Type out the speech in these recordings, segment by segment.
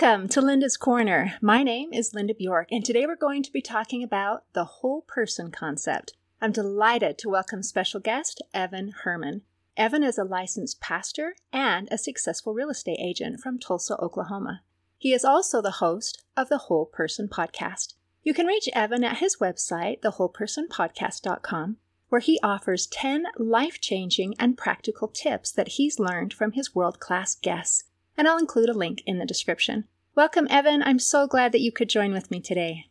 Welcome to Linda's Corner. My name is Linda Bjork, and today we're going to be talking about the whole person concept. I'm delighted to welcome special guest Evan Herman. Evan is a licensed pastor and a successful real estate agent from Tulsa, Oklahoma. He is also the host of the Whole Person Podcast. You can reach Evan at his website, thewholepersonpodcast.com, where he offers 10 life changing and practical tips that he's learned from his world class guests. And I'll include a link in the description. Welcome, Evan. I'm so glad that you could join with me today.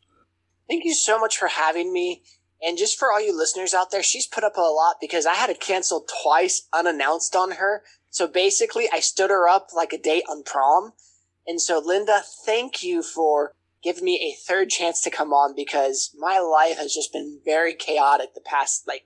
Thank you so much for having me. And just for all you listeners out there, she's put up a lot because I had to cancel twice unannounced on her. So basically, I stood her up like a date on prom. And so, Linda, thank you for giving me a third chance to come on because my life has just been very chaotic the past like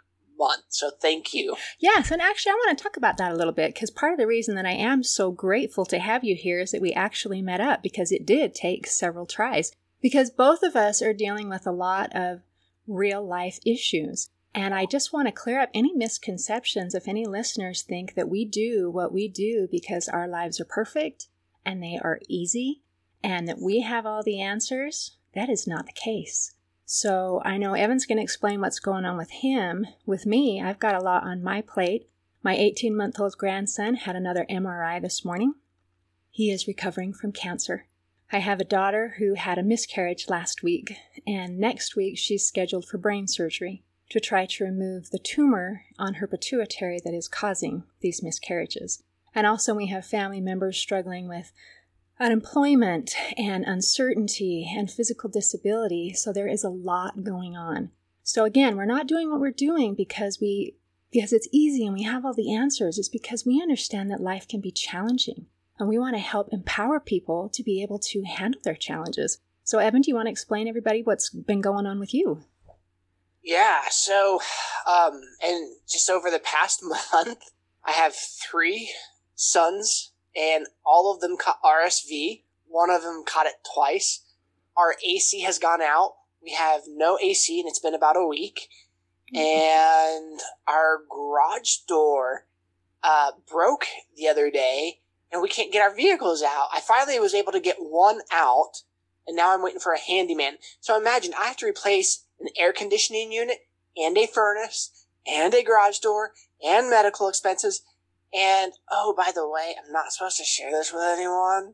So thank you. Yes, and actually, I want to talk about that a little bit because part of the reason that I am so grateful to have you here is that we actually met up because it did take several tries. Because both of us are dealing with a lot of real life issues. And I just want to clear up any misconceptions if any listeners think that we do what we do because our lives are perfect and they are easy and that we have all the answers. That is not the case. So I know Evan's going to explain what's going on with him. With me, I've got a lot on my plate. My 18 month old grandson had another MRI this morning. He is recovering from cancer. I have a daughter who had a miscarriage last week, and next week she's scheduled for brain surgery to try to remove the tumor on her pituitary that is causing these miscarriages. And also, we have family members struggling with unemployment and uncertainty and physical disability. So there is a lot going on. So again, we're not doing what we're doing because we because it's easy and we have all the answers. It's because we understand that life can be challenging and we want to help empower people to be able to handle their challenges. So Evan, do you want to explain everybody what's been going on with you? Yeah, so um and just over the past month, I have three sons and all of them caught RSV. One of them caught it twice. Our AC has gone out. We have no AC, and it's been about a week. Mm-hmm. And our garage door uh, broke the other day, and we can't get our vehicles out. I finally was able to get one out, and now I'm waiting for a handyman. So imagine I have to replace an air conditioning unit and a furnace and a garage door and medical expenses and oh, by the way, I'm not supposed to share this with anyone.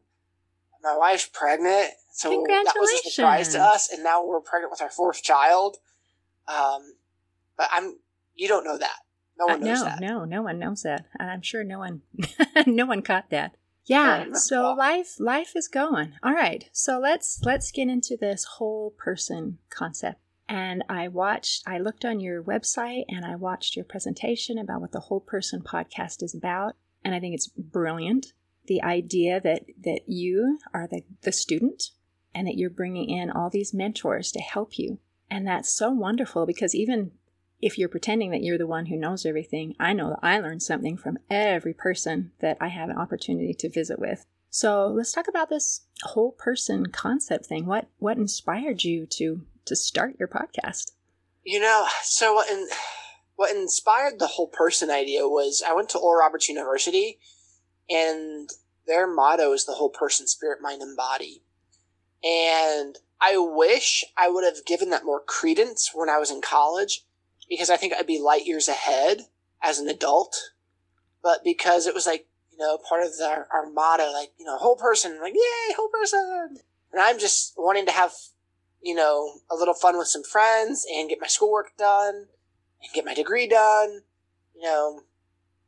My wife's pregnant, so that was a surprise to us, and now we're pregnant with our fourth child. Um, but I'm you don't know that. No one uh, knows no, that. No, no one knows that. I'm sure no one no one caught that. Yeah, so life life is going. All right. So let's let's get into this whole person concept and I watched, I looked on your website and I watched your presentation about what the Whole Person podcast is about. And I think it's brilliant. The idea that, that you are the, the student and that you're bringing in all these mentors to help you. And that's so wonderful because even if you're pretending that you're the one who knows everything, I know that I learned something from every person that I have an opportunity to visit with. So let's talk about this whole person concept thing. What what inspired you to to start your podcast? You know, so what, in, what inspired the whole person idea was I went to Oral Roberts University, and their motto is the whole person, spirit, mind, and body. And I wish I would have given that more credence when I was in college, because I think I'd be light years ahead as an adult. But because it was like, you know, part of our, our motto, like, you know, whole person, like, yay, whole person. And I'm just wanting to have you know, a little fun with some friends and get my schoolwork done and get my degree done. You know,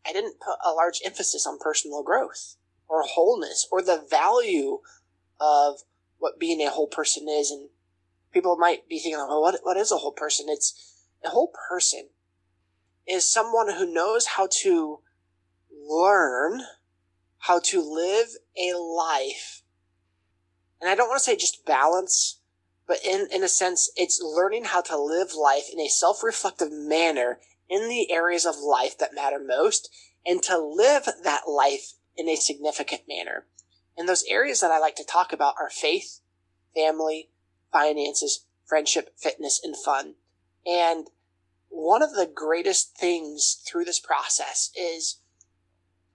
I didn't put a large emphasis on personal growth or wholeness or the value of what being a whole person is. And people might be thinking, well, what, what is a whole person? It's a whole person is someone who knows how to learn how to live a life. And I don't want to say just balance but in, in a sense, it's learning how to live life in a self-reflective manner in the areas of life that matter most and to live that life in a significant manner. And those areas that I like to talk about are faith, family, finances, friendship, fitness, and fun. And one of the greatest things through this process is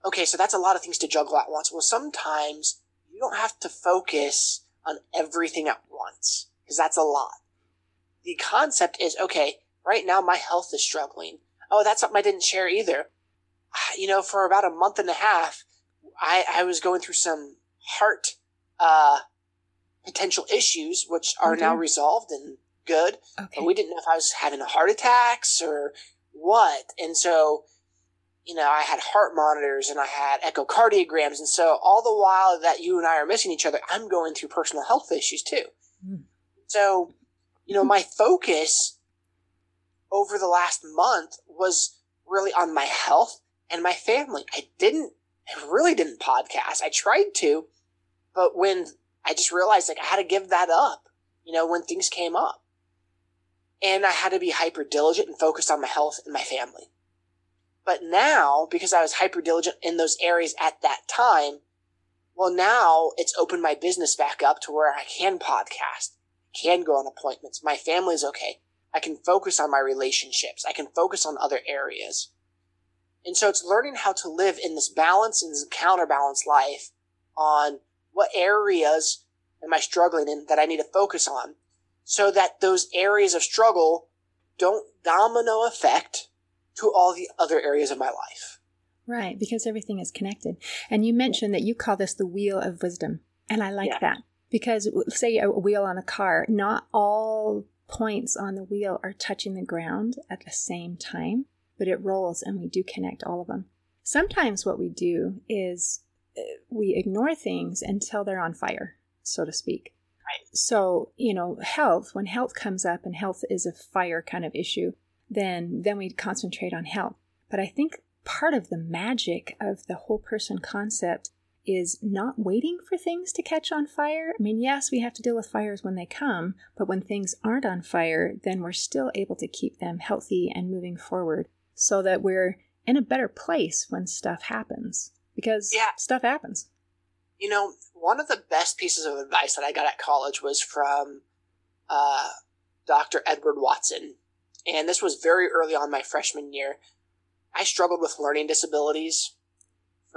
okay, so that's a lot of things to juggle at once. Well, sometimes you don't have to focus on everything at once because that's a lot. The concept is okay, right now my health is struggling. Oh, that's something I didn't share either. You know, for about a month and a half, I, I was going through some heart uh, potential issues, which are now resolved and good. Okay. But we didn't know if I was having a heart attacks or what. And so, you know, I had heart monitors and I had echocardiograms. And so all the while that you and I are missing each other, I'm going through personal health issues too. Mm. So, you know, my focus over the last month was really on my health and my family. I didn't, I really didn't podcast. I tried to, but when I just realized like I had to give that up, you know, when things came up. And I had to be hyper diligent and focused on my health and my family. But now, because I was hyper diligent in those areas at that time, well, now it's opened my business back up to where I can podcast, can go on appointments. My family's okay. I can focus on my relationships. I can focus on other areas. And so it's learning how to live in this balance and this counterbalance life on what areas am I struggling in that I need to focus on so that those areas of struggle don't domino effect to all the other areas of my life. Right, because everything is connected. And you mentioned that you call this the wheel of wisdom. And I like yeah. that because, say, a wheel on a car, not all points on the wheel are touching the ground at the same time, but it rolls and we do connect all of them. Sometimes what we do is uh, we ignore things until they're on fire, so to speak. Right. So, you know, health, when health comes up and health is a fire kind of issue, then then we concentrate on health. But I think part of the magic of the whole person concept is not waiting for things to catch on fire. I mean, yes, we have to deal with fires when they come, but when things aren't on fire, then we're still able to keep them healthy and moving forward so that we're in a better place when stuff happens because yeah. stuff happens. You know, one of the best pieces of advice that I got at college was from uh, Dr. Edward Watson. And this was very early on my freshman year. I struggled with learning disabilities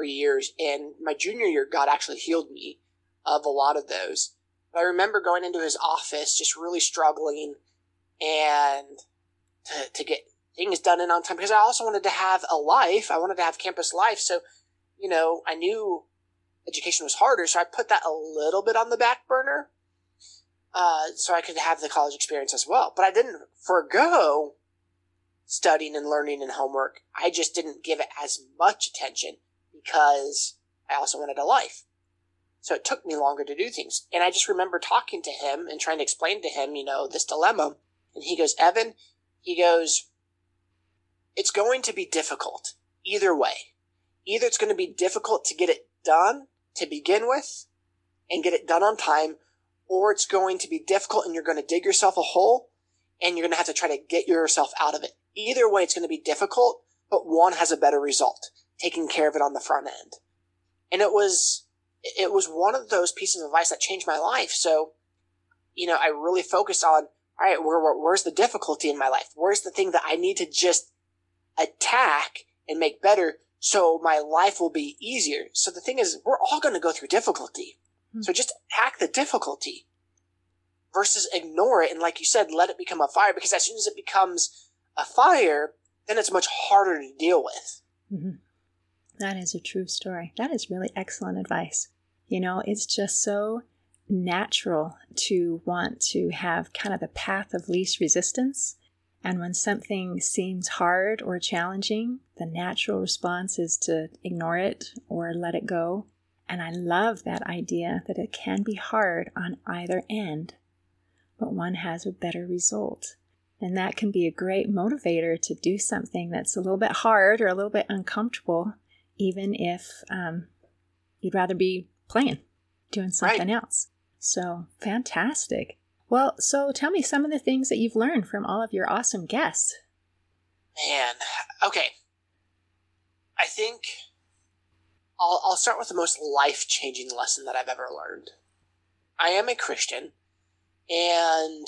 years, and my junior year, God actually healed me of a lot of those. But I remember going into his office just really struggling and to, to get things done in on time because I also wanted to have a life. I wanted to have campus life. So you know, I knew education was harder, so I put that a little bit on the back burner, uh, so I could have the college experience as well. But I didn't forego studying and learning and homework. I just didn't give it as much attention because I also wanted a life. So it took me longer to do things. And I just remember talking to him and trying to explain to him, you know, this dilemma. And he goes, Evan, he goes, it's going to be difficult either way either it's going to be difficult to get it done to begin with and get it done on time, or it's going to be difficult and you're going to dig yourself a hole and you're going to have to try to get yourself out of it. Either way, it's going to be difficult, but one has a better result, taking care of it on the front end. And it was, it was one of those pieces of advice that changed my life. So, you know, I really focused on, all right, where, where, where's the difficulty in my life? Where's the thing that I need to just attack and make better so my life will be easier. So the thing is, we're all going to go through difficulty. Mm-hmm. So just attack the difficulty versus ignore it. And like you said, let it become a fire because as soon as it becomes a fire, then it's much harder to deal with. Mm-hmm. That is a true story. That is really excellent advice. You know, it's just so natural to want to have kind of the path of least resistance and when something seems hard or challenging, the natural response is to ignore it or let it go. And I love that idea that it can be hard on either end, but one has a better result. And that can be a great motivator to do something that's a little bit hard or a little bit uncomfortable, even if um, you'd rather be playing, doing something right. else. So fantastic. Well, so tell me some of the things that you've learned from all of your awesome guests. Man, okay. I think I'll, I'll start with the most life changing lesson that I've ever learned. I am a Christian, and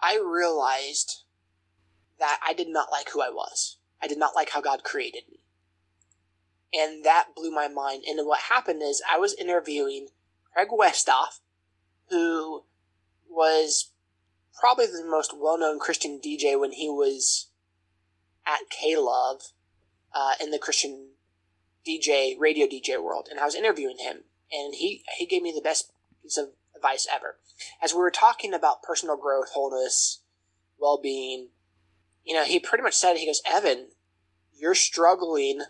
I realized that I did not like who I was. I did not like how God created me. And that blew my mind. And what happened is I was interviewing Craig Westoff, who was probably the most well known Christian DJ when he was at K Love uh, in the Christian DJ, radio DJ world. And I was interviewing him, and he, he gave me the best piece of advice ever. As we were talking about personal growth, wholeness, well being, you know, he pretty much said, he goes, Evan, you're struggling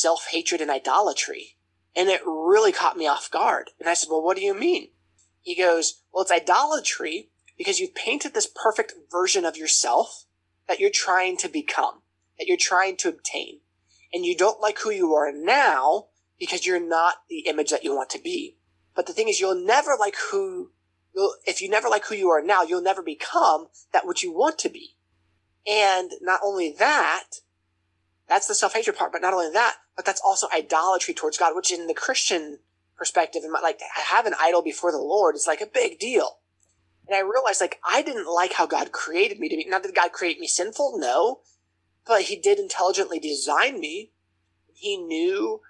self hatred and idolatry. And it really caught me off guard. And I said, Well, what do you mean? He goes, Well, it's idolatry because you've painted this perfect version of yourself that you're trying to become, that you're trying to obtain. And you don't like who you are now because you're not the image that you want to be. But the thing is, you'll never like who, if you never like who you are now, you'll never become that which you want to be. And not only that, that's the self-hatred part, but not only that, but that's also idolatry towards God, which in the Christian perspective, and like I have an idol before the Lord is like a big deal. And I realized like I didn't like how God created me to be. Not that God created me sinful, no, but He did intelligently design me. He knew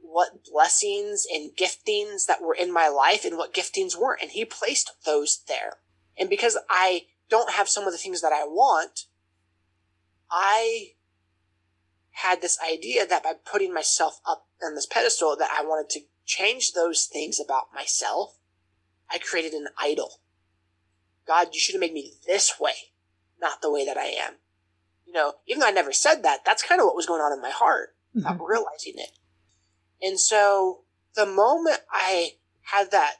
what blessings and giftings that were in my life and what giftings weren't, and He placed those there. And because I don't have some of the things that I want, I had this idea that by putting myself up on this pedestal that I wanted to change those things about myself, I created an idol. God, you should have made me this way, not the way that I am. You know, even though I never said that, that's kind of what was going on in my heart, mm-hmm. not realizing it. And so the moment I had that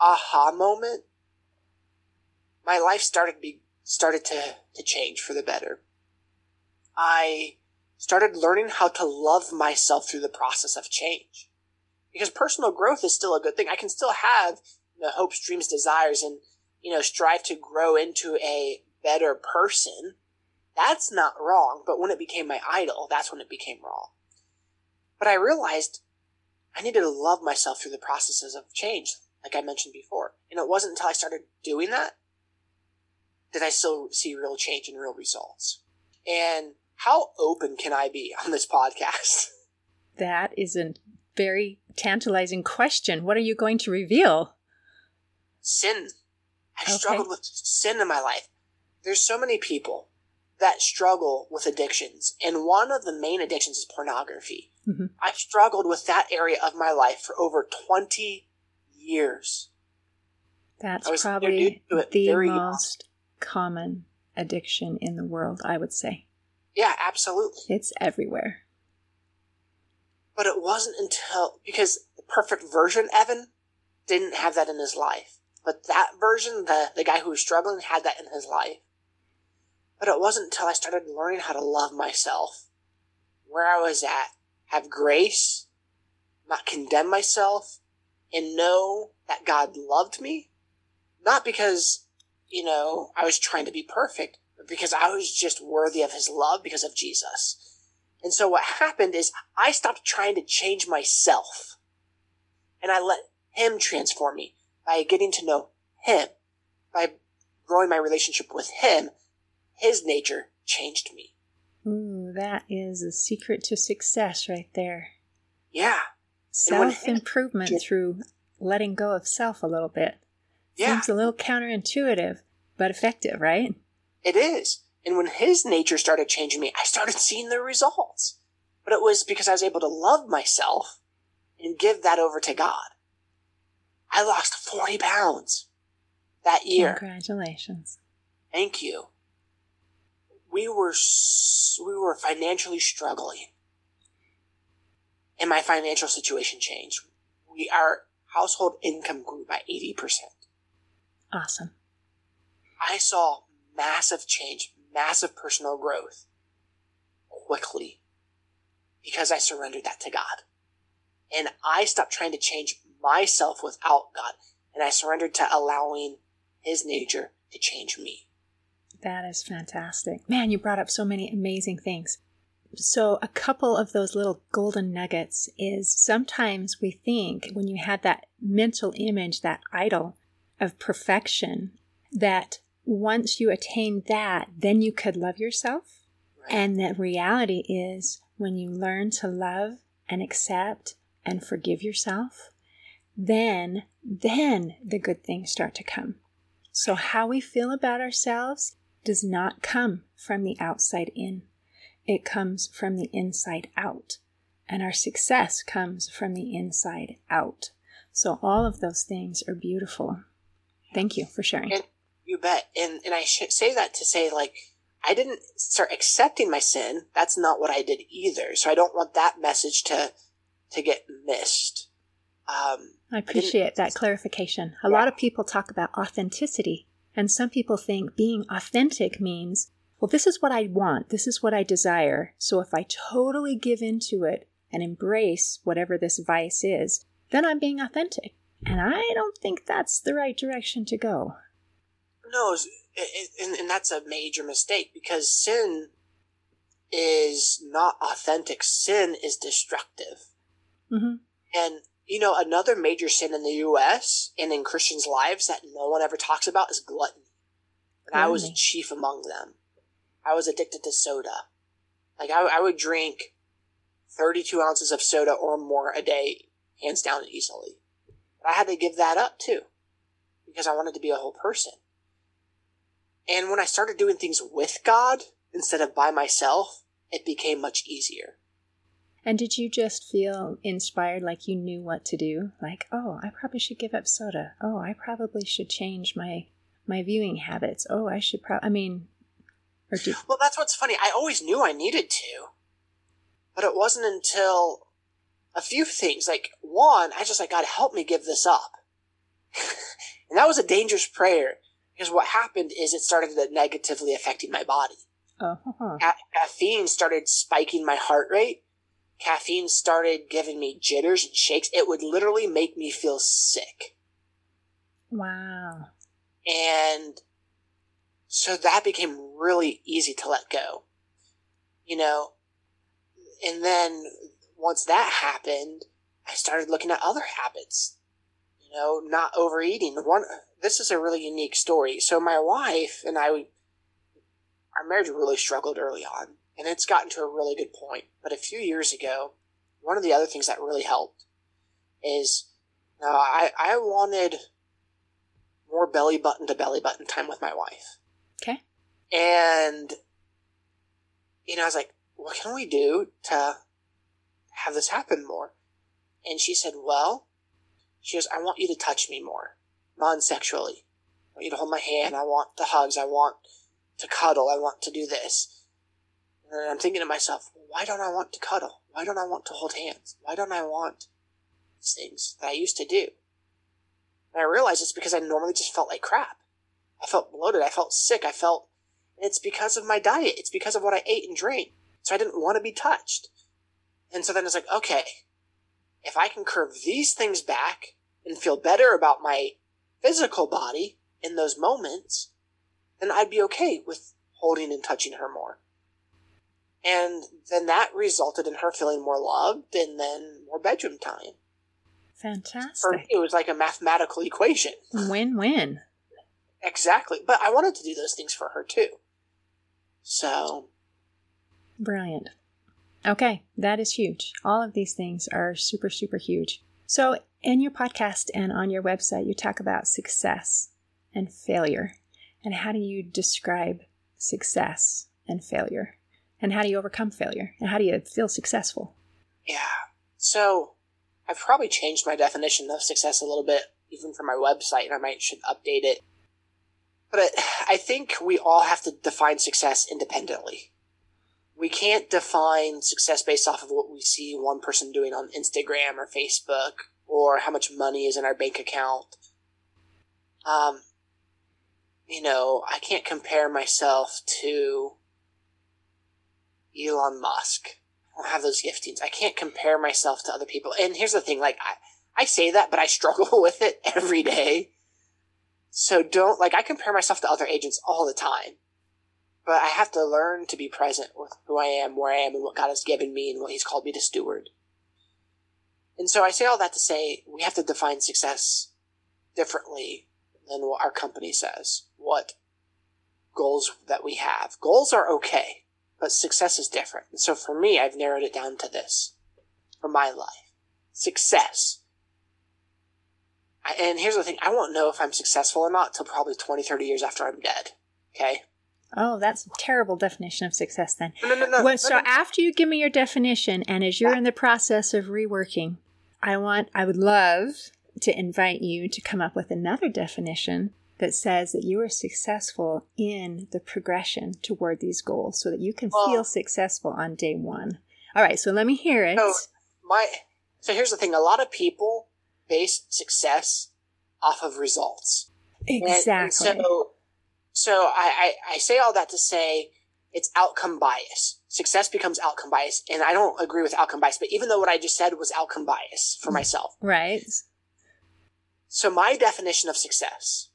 aha moment, my life started be started to, to change for the better. I started learning how to love myself through the process of change. Because personal growth is still a good thing. I can still have hopes, dreams, desires, and you know strive to grow into a better person. That's not wrong. But when it became my idol, that's when it became wrong. But I realized I needed to love myself through the processes of change, like I mentioned before. And it wasn't until I started doing that that I still see real change and real results. And how open can I be on this podcast? That is a very tantalizing question. What are you going to reveal? Sin. I okay. struggled with sin in my life. There's so many people that struggle with addictions, and one of the main addictions is pornography. Mm-hmm. I've struggled with that area of my life for over 20 years. That's probably the most common addiction in the world, I would say. Yeah, absolutely. It's everywhere. But it wasn't until because the perfect version, Evan, didn't have that in his life. But that version, the, the guy who was struggling, had that in his life. But it wasn't until I started learning how to love myself, where I was at, have grace, not condemn myself, and know that God loved me. Not because, you know, I was trying to be perfect, because I was just worthy of his love because of Jesus. And so what happened is I stopped trying to change myself and I let him transform me by getting to know him, by growing my relationship with him. His nature changed me. Ooh, that is a secret to success right there. Yeah. Self improvement through letting go of self a little bit. Yeah. Seems a little counterintuitive, but effective, right? It is. And when his nature started changing me, I started seeing the results. But it was because I was able to love myself and give that over to God. I lost 40 pounds that year. Congratulations. Thank you. We were we were financially struggling. And my financial situation changed. We our household income grew by 80%. Awesome. I saw massive change, massive personal growth quickly because I surrendered that to God. And I stopped trying to change myself without God. And I surrendered to allowing His nature to change me. That is fantastic. Man, you brought up so many amazing things. So, a couple of those little golden nuggets is sometimes we think when you had that mental image, that idol of perfection, that once you attain that, then you could love yourself. And the reality is, when you learn to love and accept and forgive yourself, then, then the good things start to come. So, how we feel about ourselves does not come from the outside in, it comes from the inside out. And our success comes from the inside out. So, all of those things are beautiful. Thank you for sharing. You bet. And, and I should say that to say, like, I didn't start accepting my sin. That's not what I did either. So I don't want that message to to get missed. Um, I appreciate that clarification. A yeah. lot of people talk about authenticity, and some people think being authentic means, well, this is what I want, this is what I desire. So if I totally give into it and embrace whatever this vice is, then I'm being authentic. And I don't think that's the right direction to go. No, and, and that's a major mistake because sin is not authentic. Sin is destructive. Mm-hmm. And you know, another major sin in the U.S. and in Christians' lives that no one ever talks about is gluttony. And gluttony. I was chief among them. I was addicted to soda. Like, I, I would drink 32 ounces of soda or more a day, hands down easily. But I had to give that up too, because I wanted to be a whole person. And when I started doing things with God instead of by myself, it became much easier. And did you just feel inspired like you knew what to do? Like, oh, I probably should give up soda. Oh, I probably should change my my viewing habits. Oh, I should probably I mean or do Well, that's what's funny. I always knew I needed to. But it wasn't until a few things like one, I just like God help me give this up. and that was a dangerous prayer because what happened is it started negatively affecting my body. Uh-huh. Ca- caffeine started spiking my heart rate caffeine started giving me jitters and shakes, it would literally make me feel sick. Wow. And so that became really easy to let go. You know, and then once that happened, I started looking at other habits. You know, not overeating. One, this is a really unique story. So my wife and I, our marriage really struggled early on and it's gotten to a really good point. But a few years ago, one of the other things that really helped is uh, I I wanted more belly button to belly button time with my wife. Okay. And you know, I was like, what can we do to have this happen more? And she said, well, she goes, I want you to touch me more, non-sexually. I want you to hold my hand. I want the hugs. I want to cuddle. I want to do this. And I'm thinking to myself, why don't I want to cuddle? Why don't I want to hold hands? Why don't I want these things that I used to do? And I realized it's because I normally just felt like crap. I felt bloated. I felt sick. I felt, it's because of my diet. It's because of what I ate and drank. So I didn't want to be touched. And so then it's like, okay, if I can curve these things back and feel better about my physical body in those moments, then I'd be okay with holding and touching her more. And then that resulted in her feeling more loved and then more bedroom time. Fantastic. For me, it was like a mathematical equation. Win win. Exactly. But I wanted to do those things for her too. So. Brilliant. Okay, that is huge. All of these things are super, super huge. So, in your podcast and on your website, you talk about success and failure. And how do you describe success and failure? And how do you overcome failure? And how do you feel successful? Yeah. So I've probably changed my definition of success a little bit, even for my website, and I might should update it. But I think we all have to define success independently. We can't define success based off of what we see one person doing on Instagram or Facebook or how much money is in our bank account. Um, you know, I can't compare myself to Elon Musk. I don't have those giftings. I can't compare myself to other people. And here's the thing, like I, I say that, but I struggle with it every day. So don't like I compare myself to other agents all the time. But I have to learn to be present with who I am, where I am, and what God has given me and what He's called me to steward. And so I say all that to say we have to define success differently than what our company says. What goals that we have. Goals are okay but success is different. And so for me, I've narrowed it down to this for my life success. I, and here's the thing I won't know if I'm successful or not till probably 20, 30 years after I'm dead. Okay? Oh, that's a terrible definition of success then. No, no, no. well, so after you give me your definition, and as you're in the process of reworking, I want, I would love to invite you to come up with another definition that says that you are successful in the progression toward these goals so that you can Well- feel successful on day one. All right, so let me hear it. So my so here's the thing: a lot of people base success off of results. And- and exactly. so, so I, I I say all that to say it's outcome bias. Success becomes outcome bias, and I don't agree with outcome bias. But even though what I just said was outcome bias for mm-hmm. myself, right. so my definition of success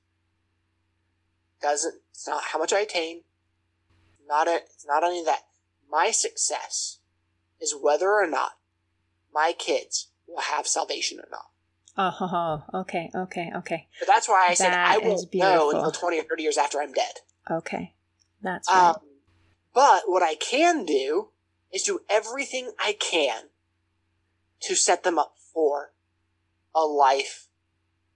doesn't. It's not how much I attain. Not it. It's not any of that. My success is whether or not my kids will have salvation or not. Oh, okay, okay, okay, But that's why I said That I won't know until twenty or thirty years after I'm dead. okay. That's right. Um, but what I can do is do everything I can to set them up for a life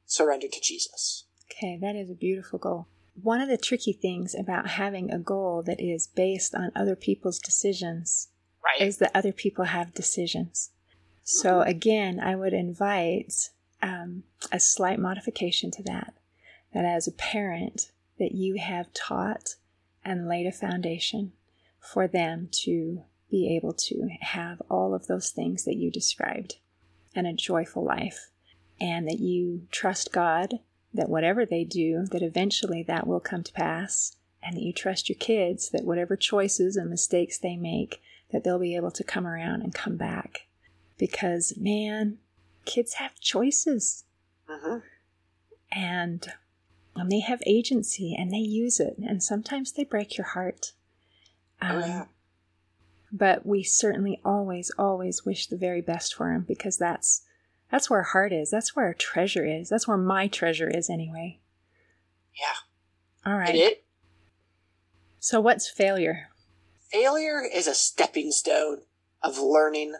surrendered to Jesus. Okay, that is a beautiful goal. One of the tricky things about having a goal that is based on other people's decisions Right. is that other people have decisions. So, again, I would invite um, a slight modification to that. That as a parent, that you have taught and laid a foundation for them to be able to have all of those things that you described and a joyful life, and that you trust God that whatever they do, that eventually that will come to pass, and that you trust your kids that whatever choices and mistakes they make, that they'll be able to come around and come back. Because, man, kids have choices hmm and, and they have agency and they use it, and sometimes they break your heart. Oh, Um, yeah. But we certainly always, always wish the very best for them because that's that's where our heart is. That's where our treasure is. That's where my treasure is, anyway. Yeah. All right. It So, what's failure? failure is a stepping stone of learning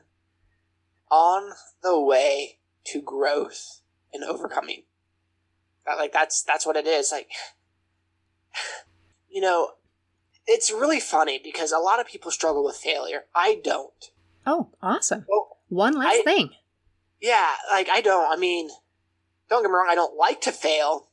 on the way to growth and overcoming. Like that's that's what it is. Like you know, it's really funny because a lot of people struggle with failure. I don't. Oh, awesome. Well, One last I- thing. Yeah, like I don't. I mean, don't get me wrong. I don't like to fail,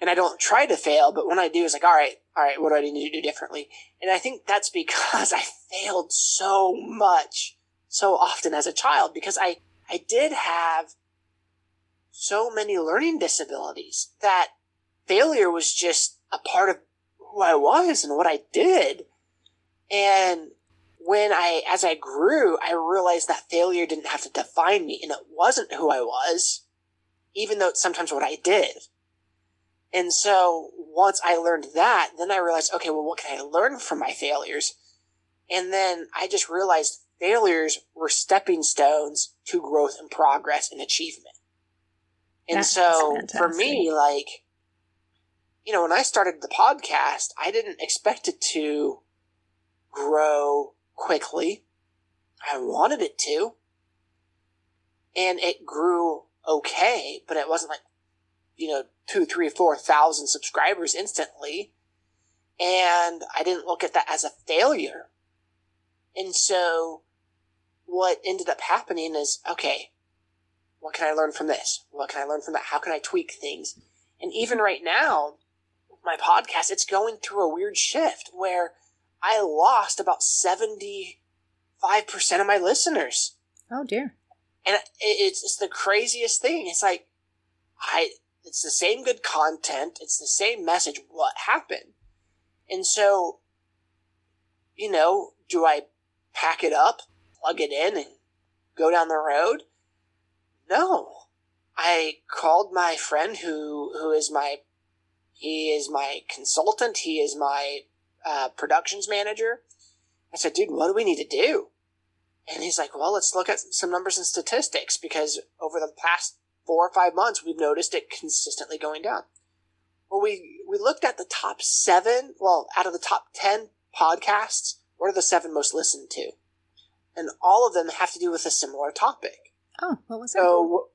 and I don't try to fail. But when I do, it's like, all right, all right. What do I need to do differently? And I think that's because I failed so much, so often as a child. Because I I did have so many learning disabilities that failure was just a part of who I was and what I did. And when I, as I grew, I realized that failure didn't have to define me and it wasn't who I was, even though it's sometimes what I did. And so once I learned that, then I realized, okay, well, what can I learn from my failures? And then I just realized failures were stepping stones to growth and progress and achievement. And That's so for me, like, you know, when I started the podcast, I didn't expect it to grow quickly. I wanted it to. And it grew okay, but it wasn't like, you know, two, three, four thousand subscribers instantly. And I didn't look at that as a failure. And so what ended up happening is, okay, what can I learn from this? What can I learn from that? How can I tweak things? And even right now, my podcast, it's going through a weird shift where I lost about 75% of my listeners. Oh, dear. And it's, it's the craziest thing. It's like, I, it's the same good content. It's the same message. What happened? And so, you know, do I pack it up, plug it in and go down the road? No. I called my friend who, who is my, he is my consultant. He is my, uh, productions manager. I said, dude, what do we need to do? And he's like, well, let's look at some numbers and statistics because over the past four or five months, we've noticed it consistently going down. Well, we, we looked at the top seven, well, out of the top 10 podcasts what are the seven most listened to? And all of them have to do with a similar topic. Oh, what was that? So,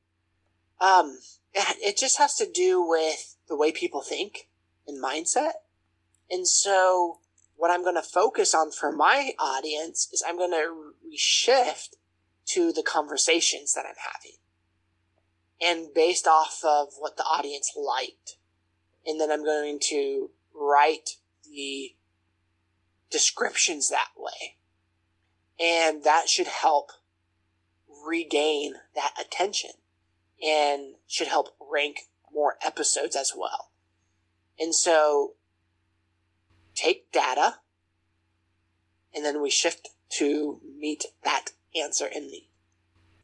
um, it, it just has to do with the way people think and mindset. And so, what I'm going to focus on for my audience is I'm going to reshift to the conversations that I'm having. And based off of what the audience liked. And then I'm going to write the descriptions that way. And that should help regain that attention and should help rank more episodes as well. And so take data and then we shift to meet that answer in need.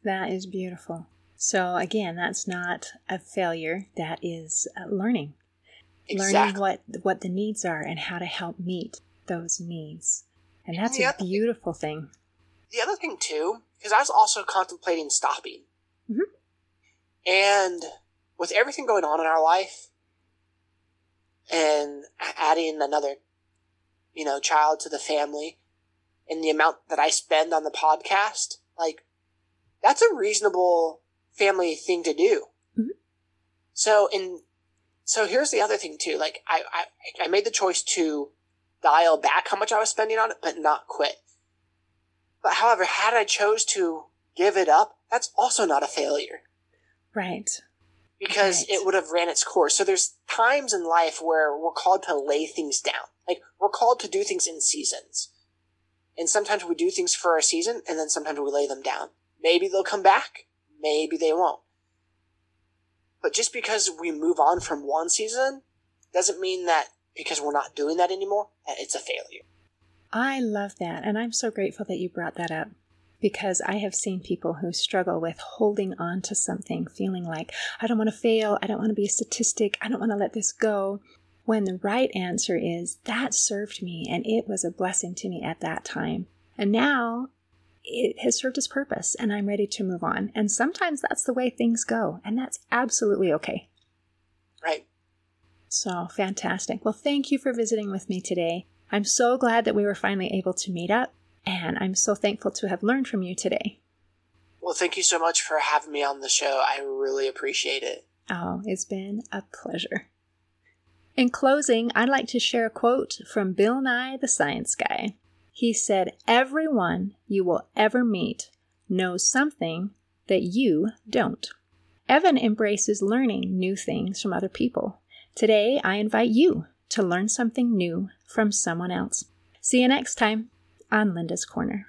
That is beautiful. So again, that's not a failure, that is uh, learning. Exactly. Learning what what the needs are and how to help meet those needs. And that's and a beautiful thing. The other thing too, because I was also contemplating stopping. Mm-hmm. And with everything going on in our life and adding another, you know, child to the family and the amount that I spend on the podcast, like, that's a reasonable family thing to do. Mm-hmm. So, in, so here's the other thing too. Like, I, I, I made the choice to dial back how much I was spending on it, but not quit. But however, had I chose to give it up, that's also not a failure. Right. Because right. it would have ran its course. So there's times in life where we're called to lay things down. Like we're called to do things in seasons. And sometimes we do things for a season and then sometimes we lay them down. Maybe they'll come back. Maybe they won't. But just because we move on from one season doesn't mean that because we're not doing that anymore, that it's a failure. I love that. And I'm so grateful that you brought that up because I have seen people who struggle with holding on to something, feeling like, I don't want to fail, I don't want to be a statistic, I don't want to let this go. When the right answer is, that served me and it was a blessing to me at that time. And now it has served its purpose and I'm ready to move on. And sometimes that's the way things go, and that's absolutely okay. Right. So fantastic. Well, thank you for visiting with me today. I'm so glad that we were finally able to meet up, and I'm so thankful to have learned from you today. Well, thank you so much for having me on the show. I really appreciate it. Oh, it's been a pleasure. In closing, I'd like to share a quote from Bill Nye, the science guy. He said, Everyone you will ever meet knows something that you don't. Evan embraces learning new things from other people. Today, I invite you to learn something new from someone else. See you next time on Linda's Corner.